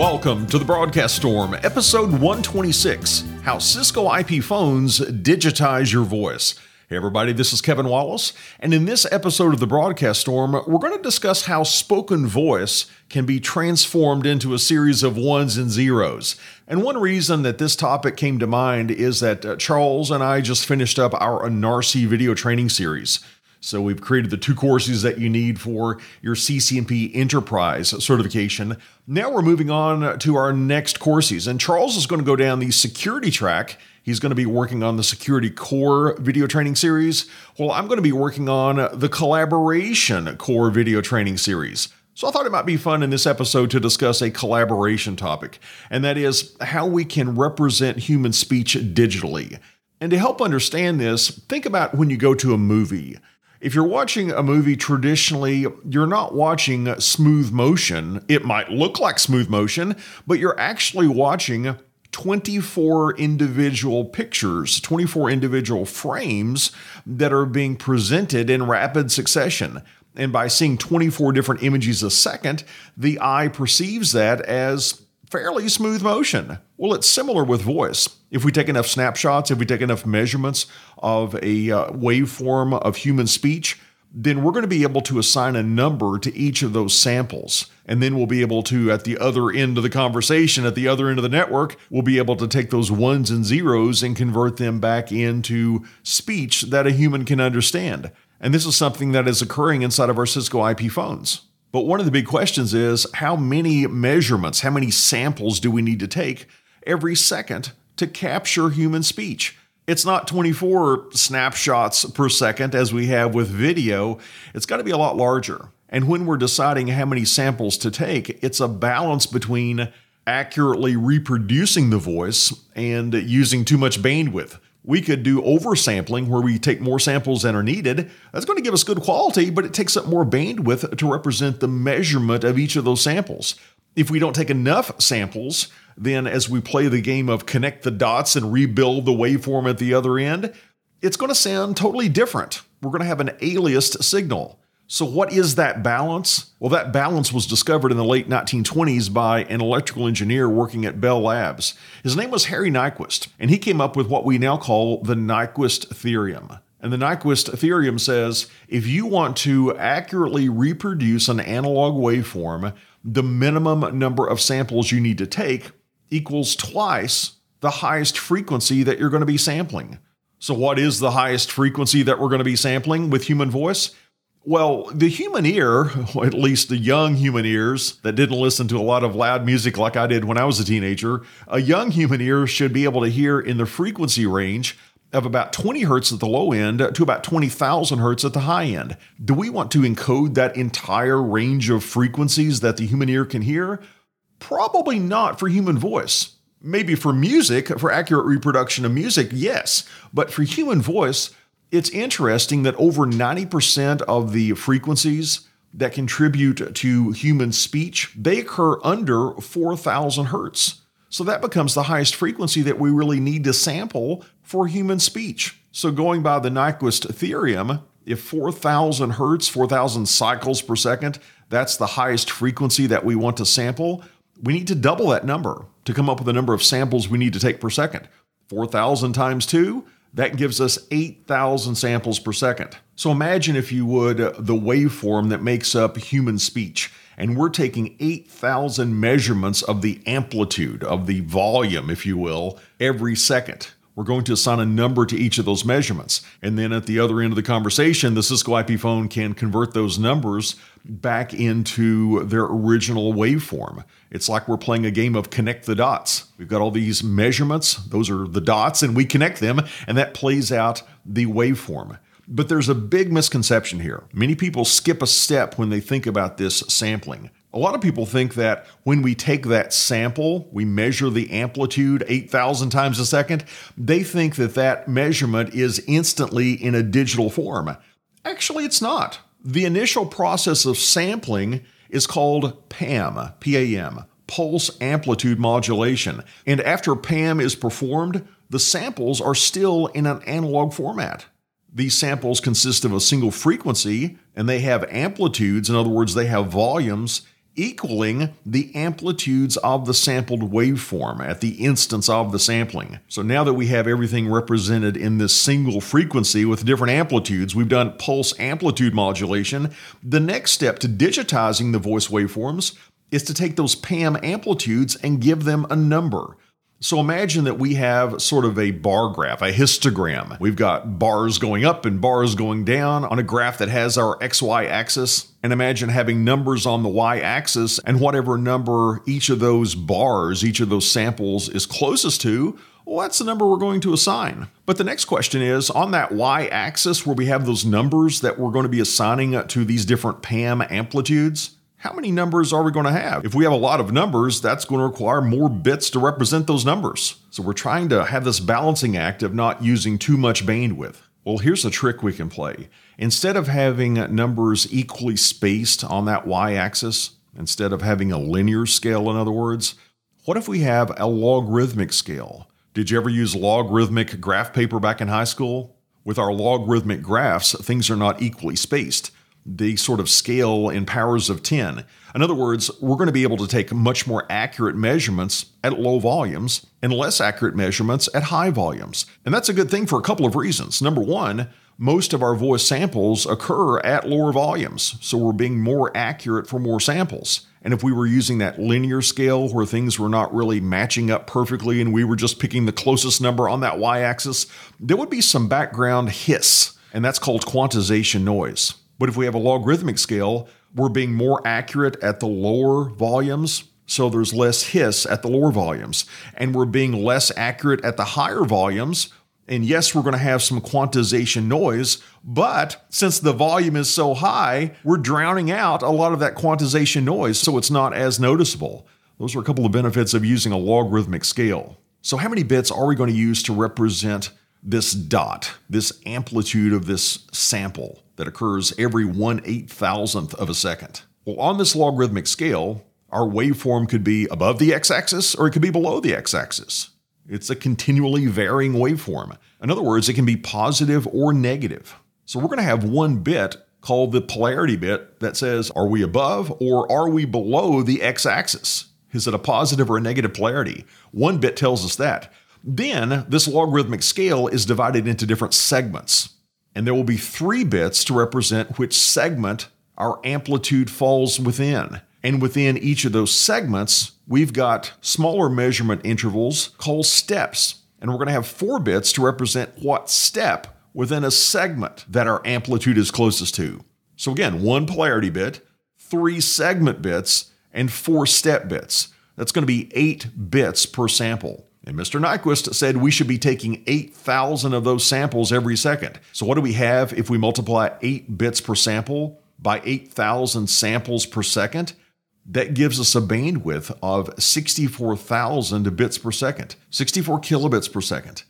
Welcome to the Broadcast Storm, episode 126 How Cisco IP Phones Digitize Your Voice. Hey, everybody, this is Kevin Wallace, and in this episode of the Broadcast Storm, we're going to discuss how spoken voice can be transformed into a series of ones and zeros. And one reason that this topic came to mind is that uh, Charles and I just finished up our ENARSI video training series. So we've created the two courses that you need for your CCNP Enterprise certification. Now we're moving on to our next courses, and Charles is going to go down the security track. He's going to be working on the Security Core video training series. Well, I'm going to be working on the Collaboration Core video training series. So I thought it might be fun in this episode to discuss a collaboration topic, and that is how we can represent human speech digitally. And to help understand this, think about when you go to a movie. If you're watching a movie traditionally, you're not watching smooth motion. It might look like smooth motion, but you're actually watching 24 individual pictures, 24 individual frames that are being presented in rapid succession. And by seeing 24 different images a second, the eye perceives that as fairly smooth motion. Well, it's similar with voice. If we take enough snapshots, if we take enough measurements of a uh, waveform of human speech, then we're going to be able to assign a number to each of those samples. And then we'll be able to, at the other end of the conversation, at the other end of the network, we'll be able to take those ones and zeros and convert them back into speech that a human can understand. And this is something that is occurring inside of our Cisco IP phones. But one of the big questions is how many measurements, how many samples do we need to take every second to capture human speech? It's not 24 snapshots per second as we have with video. It's got to be a lot larger. And when we're deciding how many samples to take, it's a balance between accurately reproducing the voice and using too much bandwidth. We could do oversampling where we take more samples than are needed. That's going to give us good quality, but it takes up more bandwidth to represent the measurement of each of those samples. If we don't take enough samples, then as we play the game of connect the dots and rebuild the waveform at the other end, it's going to sound totally different. We're going to have an aliased signal. So, what is that balance? Well, that balance was discovered in the late 1920s by an electrical engineer working at Bell Labs. His name was Harry Nyquist, and he came up with what we now call the Nyquist theorem. And the Nyquist theorem says if you want to accurately reproduce an analog waveform, the minimum number of samples you need to take equals twice the highest frequency that you're going to be sampling. So, what is the highest frequency that we're going to be sampling with human voice? Well, the human ear, at least the young human ears that didn't listen to a lot of loud music like I did when I was a teenager, a young human ear should be able to hear in the frequency range of about 20 hertz at the low end to about 20,000 hertz at the high end. Do we want to encode that entire range of frequencies that the human ear can hear? Probably not for human voice. Maybe for music, for accurate reproduction of music, yes. But for human voice, it's interesting that over 90% of the frequencies that contribute to human speech, they occur under 4,000 hertz. So that becomes the highest frequency that we really need to sample for human speech. So going by the Nyquist theorem, if 4,000 hertz, 4,000 cycles per second, that's the highest frequency that we want to sample, we need to double that number to come up with the number of samples we need to take per second. 4,000 times 2, that gives us 8,000 samples per second. So imagine, if you would, uh, the waveform that makes up human speech. And we're taking 8,000 measurements of the amplitude, of the volume, if you will, every second. We're going to assign a number to each of those measurements. And then at the other end of the conversation, the Cisco IP phone can convert those numbers back into their original waveform. It's like we're playing a game of connect the dots. We've got all these measurements, those are the dots, and we connect them, and that plays out the waveform. But there's a big misconception here. Many people skip a step when they think about this sampling. A lot of people think that when we take that sample, we measure the amplitude 8,000 times a second, they think that that measurement is instantly in a digital form. Actually, it's not. The initial process of sampling is called PAM, PAM, pulse amplitude modulation. And after PAM is performed, the samples are still in an analog format. These samples consist of a single frequency and they have amplitudes, in other words, they have volumes equaling the amplitudes of the sampled waveform at the instance of the sampling. So now that we have everything represented in this single frequency with different amplitudes, we've done pulse amplitude modulation. The next step to digitizing the voice waveforms is to take those PAM amplitudes and give them a number. So imagine that we have sort of a bar graph, a histogram. We've got bars going up and bars going down on a graph that has our XY axis. And imagine having numbers on the Y axis and whatever number each of those bars, each of those samples is closest to, well, that's the number we're going to assign. But the next question is on that y axis where we have those numbers that we're going to be assigning to these different PAM amplitudes, how many numbers are we going to have? If we have a lot of numbers, that's going to require more bits to represent those numbers. So we're trying to have this balancing act of not using too much bandwidth. Well, here's a trick we can play. Instead of having numbers equally spaced on that y axis, instead of having a linear scale, in other words, what if we have a logarithmic scale? Did you ever use logarithmic graph paper back in high school? With our logarithmic graphs, things are not equally spaced they sort of scale in powers of 10. In other words, we're going to be able to take much more accurate measurements at low volumes and less accurate measurements at high volumes. And that's a good thing for a couple of reasons. Number one, most of our voice samples occur at lower volumes, so we're being more accurate for more samples. And if we were using that linear scale where things were not really matching up perfectly and we were just picking the closest number on that y axis, there would be some background hiss, and that's called quantization noise. But if we have a logarithmic scale, we're being more accurate at the lower volumes, so there's less hiss at the lower volumes. And we're being less accurate at the higher volumes. And yes, we're going to have some quantization noise, but since the volume is so high, we're drowning out a lot of that quantization noise, so it's not as noticeable. Those are a couple of benefits of using a logarithmic scale. So, how many bits are we going to use to represent this dot, this amplitude of this sample that occurs every one eight thousandth of a second. Well, on this logarithmic scale, our waveform could be above the x axis or it could be below the x axis. It's a continually varying waveform. In other words, it can be positive or negative. So we're going to have one bit called the polarity bit that says, are we above or are we below the x axis? Is it a positive or a negative polarity? One bit tells us that. Then this logarithmic scale is divided into different segments. And there will be three bits to represent which segment our amplitude falls within. And within each of those segments, we've got smaller measurement intervals called steps. And we're going to have four bits to represent what step within a segment that our amplitude is closest to. So again, one polarity bit, three segment bits, and four step bits. That's going to be eight bits per sample. And Mr. Nyquist said we should be taking 8,000 of those samples every second. So, what do we have if we multiply 8 bits per sample by 8,000 samples per second? That gives us a bandwidth of 64,000 bits per second, 64 kilobits per second.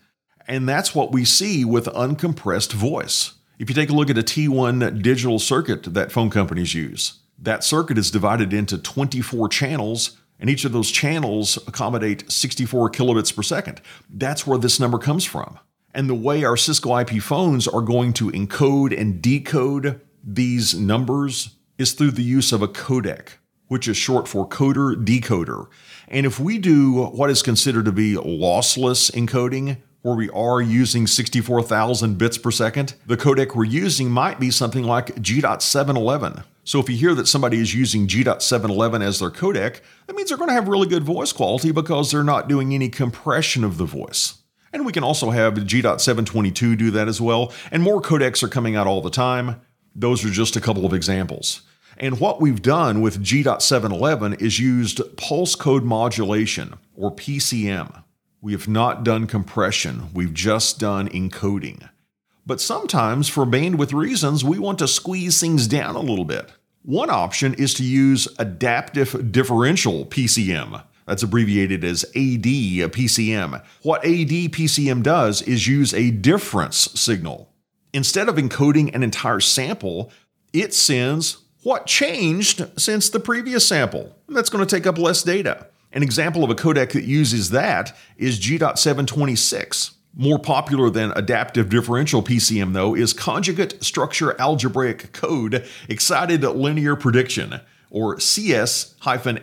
And that's what we see with uncompressed voice. If you take a look at a T1 digital circuit that phone companies use, that circuit is divided into 24 channels and each of those channels accommodate 64 kilobits per second. That's where this number comes from. And the way our Cisco IP phones are going to encode and decode these numbers is through the use of a codec, which is short for coder decoder. And if we do what is considered to be lossless encoding, where we are using 64,000 bits per second, the codec we're using might be something like G.711. So if you hear that somebody is using G.711 as their codec, that means they're going to have really good voice quality because they're not doing any compression of the voice. And we can also have G.722 do that as well, and more codecs are coming out all the time. Those are just a couple of examples. And what we've done with G.711 is used pulse code modulation, or PCM. We have not done compression, we've just done encoding. But sometimes, for bandwidth reasons, we want to squeeze things down a little bit. One option is to use adaptive differential PCM. That's abbreviated as AD PCM. What AD PCM does is use a difference signal. Instead of encoding an entire sample, it sends what changed since the previous sample. That's going to take up less data. An example of a codec that uses that is G.726. More popular than adaptive differential PCM, though, is conjugate structure algebraic code excited linear prediction, or CS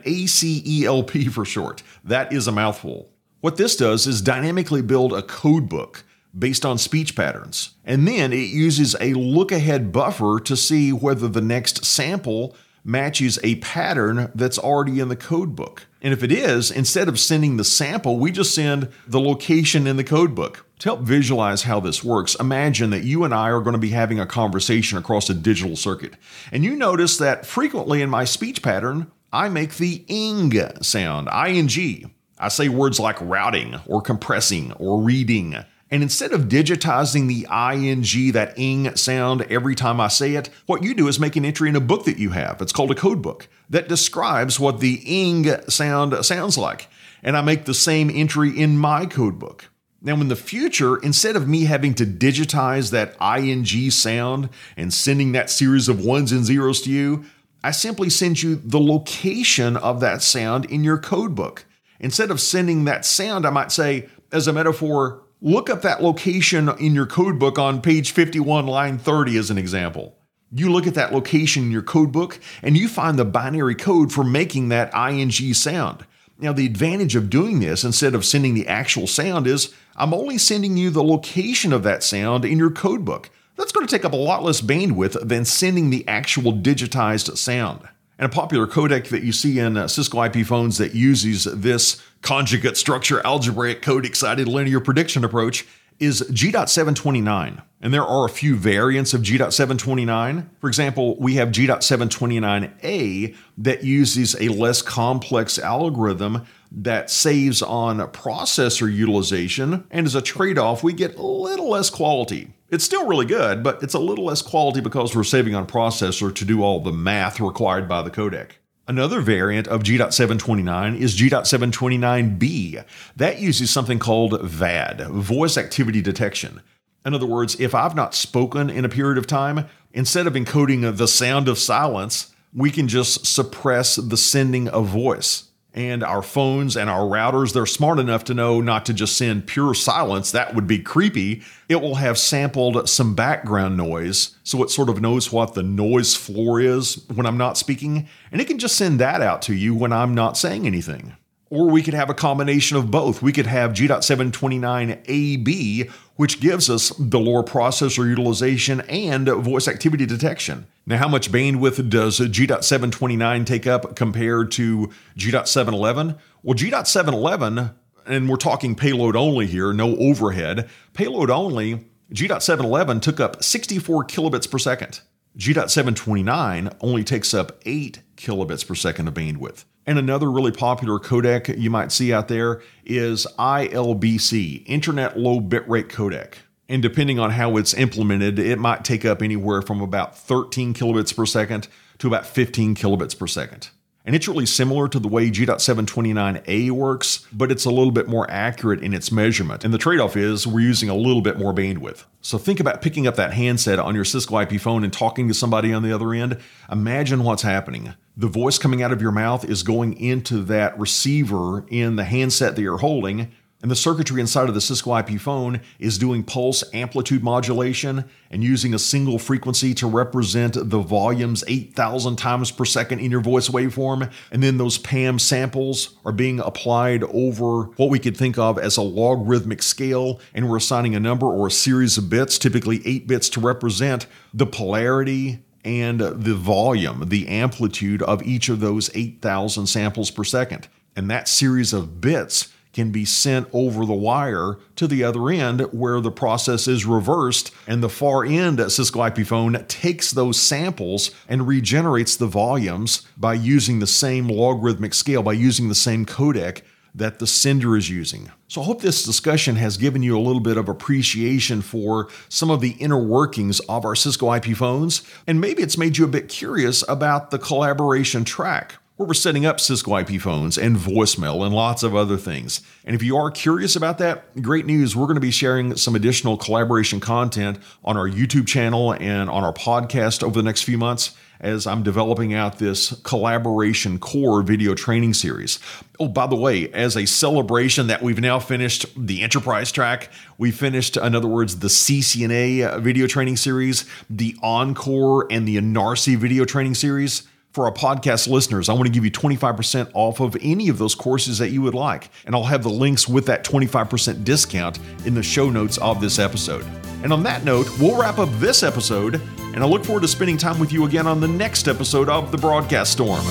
ACELP for short. That is a mouthful. What this does is dynamically build a code book based on speech patterns. And then it uses a look ahead buffer to see whether the next sample matches a pattern that's already in the code book. And if it is, instead of sending the sample, we just send the location in the code book. To help visualize how this works, imagine that you and I are going to be having a conversation across a digital circuit. And you notice that frequently in my speech pattern, I make the ing sound, ing. I say words like routing or compressing or reading. And instead of digitizing the ing, that ing sound every time I say it, what you do is make an entry in a book that you have. It's called a code book that describes what the ing sound sounds like. And I make the same entry in my code book. Now, in the future, instead of me having to digitize that ing sound and sending that series of ones and zeros to you, I simply send you the location of that sound in your code book. Instead of sending that sound, I might say, as a metaphor, Look up that location in your code book on page 51, line 30, as an example. You look at that location in your code book and you find the binary code for making that ing sound. Now, the advantage of doing this instead of sending the actual sound is I'm only sending you the location of that sound in your code book. That's going to take up a lot less bandwidth than sending the actual digitized sound. And a popular codec that you see in uh, Cisco IP phones that uses this conjugate structure algebraic code excited linear prediction approach is G.729. And there are a few variants of G.729. For example, we have G.729A that uses a less complex algorithm that saves on processor utilization. And as a trade off, we get a little less quality. It's still really good, but it's a little less quality because we're saving on processor to do all the math required by the codec. Another variant of G.729 is G.729B. That uses something called VAD, voice activity detection. In other words, if I've not spoken in a period of time, instead of encoding the sound of silence, we can just suppress the sending of voice and our phones and our routers, they're smart enough to know not to just send pure silence. That would be creepy. It will have sampled some background noise, so it sort of knows what the noise floor is when I'm not speaking, and it can just send that out to you when I'm not saying anything. Or we could have a combination of both. We could have G.729AB, which gives us the lower processor utilization and voice activity detection. Now, how much bandwidth does G.729 take up compared to G.711? Well, G.711, and we're talking payload only here, no overhead, payload only, G.711 took up 64 kilobits per second. G.729 only takes up 8 kilobits per second of bandwidth. And another really popular codec you might see out there is ILBC, Internet Low Bitrate Codec. And depending on how it's implemented, it might take up anywhere from about 13 kilobits per second to about 15 kilobits per second. And it's really similar to the way G.729A works, but it's a little bit more accurate in its measurement. And the trade off is we're using a little bit more bandwidth. So think about picking up that handset on your Cisco IP phone and talking to somebody on the other end. Imagine what's happening. The voice coming out of your mouth is going into that receiver in the handset that you're holding and the circuitry inside of the Cisco IP phone is doing pulse amplitude modulation and using a single frequency to represent the volumes 8,000 times per second in your voice waveform. And then those PAM samples are being applied over what we could think of as a logarithmic scale. And we're assigning a number or a series of bits, typically eight bits, to represent the polarity and the volume, the amplitude of each of those 8,000 samples per second. And that series of bits can be sent over the wire to the other end where the process is reversed and the far end Cisco IP phone takes those samples and regenerates the volumes by using the same logarithmic scale, by using the same codec that the sender is using. So I hope this discussion has given you a little bit of appreciation for some of the inner workings of our Cisco IP phones, and maybe it's made you a bit curious about the collaboration track where we're setting up Cisco IP phones and voicemail and lots of other things. And if you are curious about that, great news. We're going to be sharing some additional collaboration content on our YouTube channel and on our podcast over the next few months as I'm developing out this collaboration core video training series. Oh, by the way, as a celebration that we've now finished the enterprise track, we finished, in other words, the CCNA video training series, the ENCOR and the ENARSI video training series For our podcast listeners, I want to give you 25% off of any of those courses that you would like. And I'll have the links with that 25% discount in the show notes of this episode. And on that note, we'll wrap up this episode, and I look forward to spending time with you again on the next episode of The Broadcast Storm.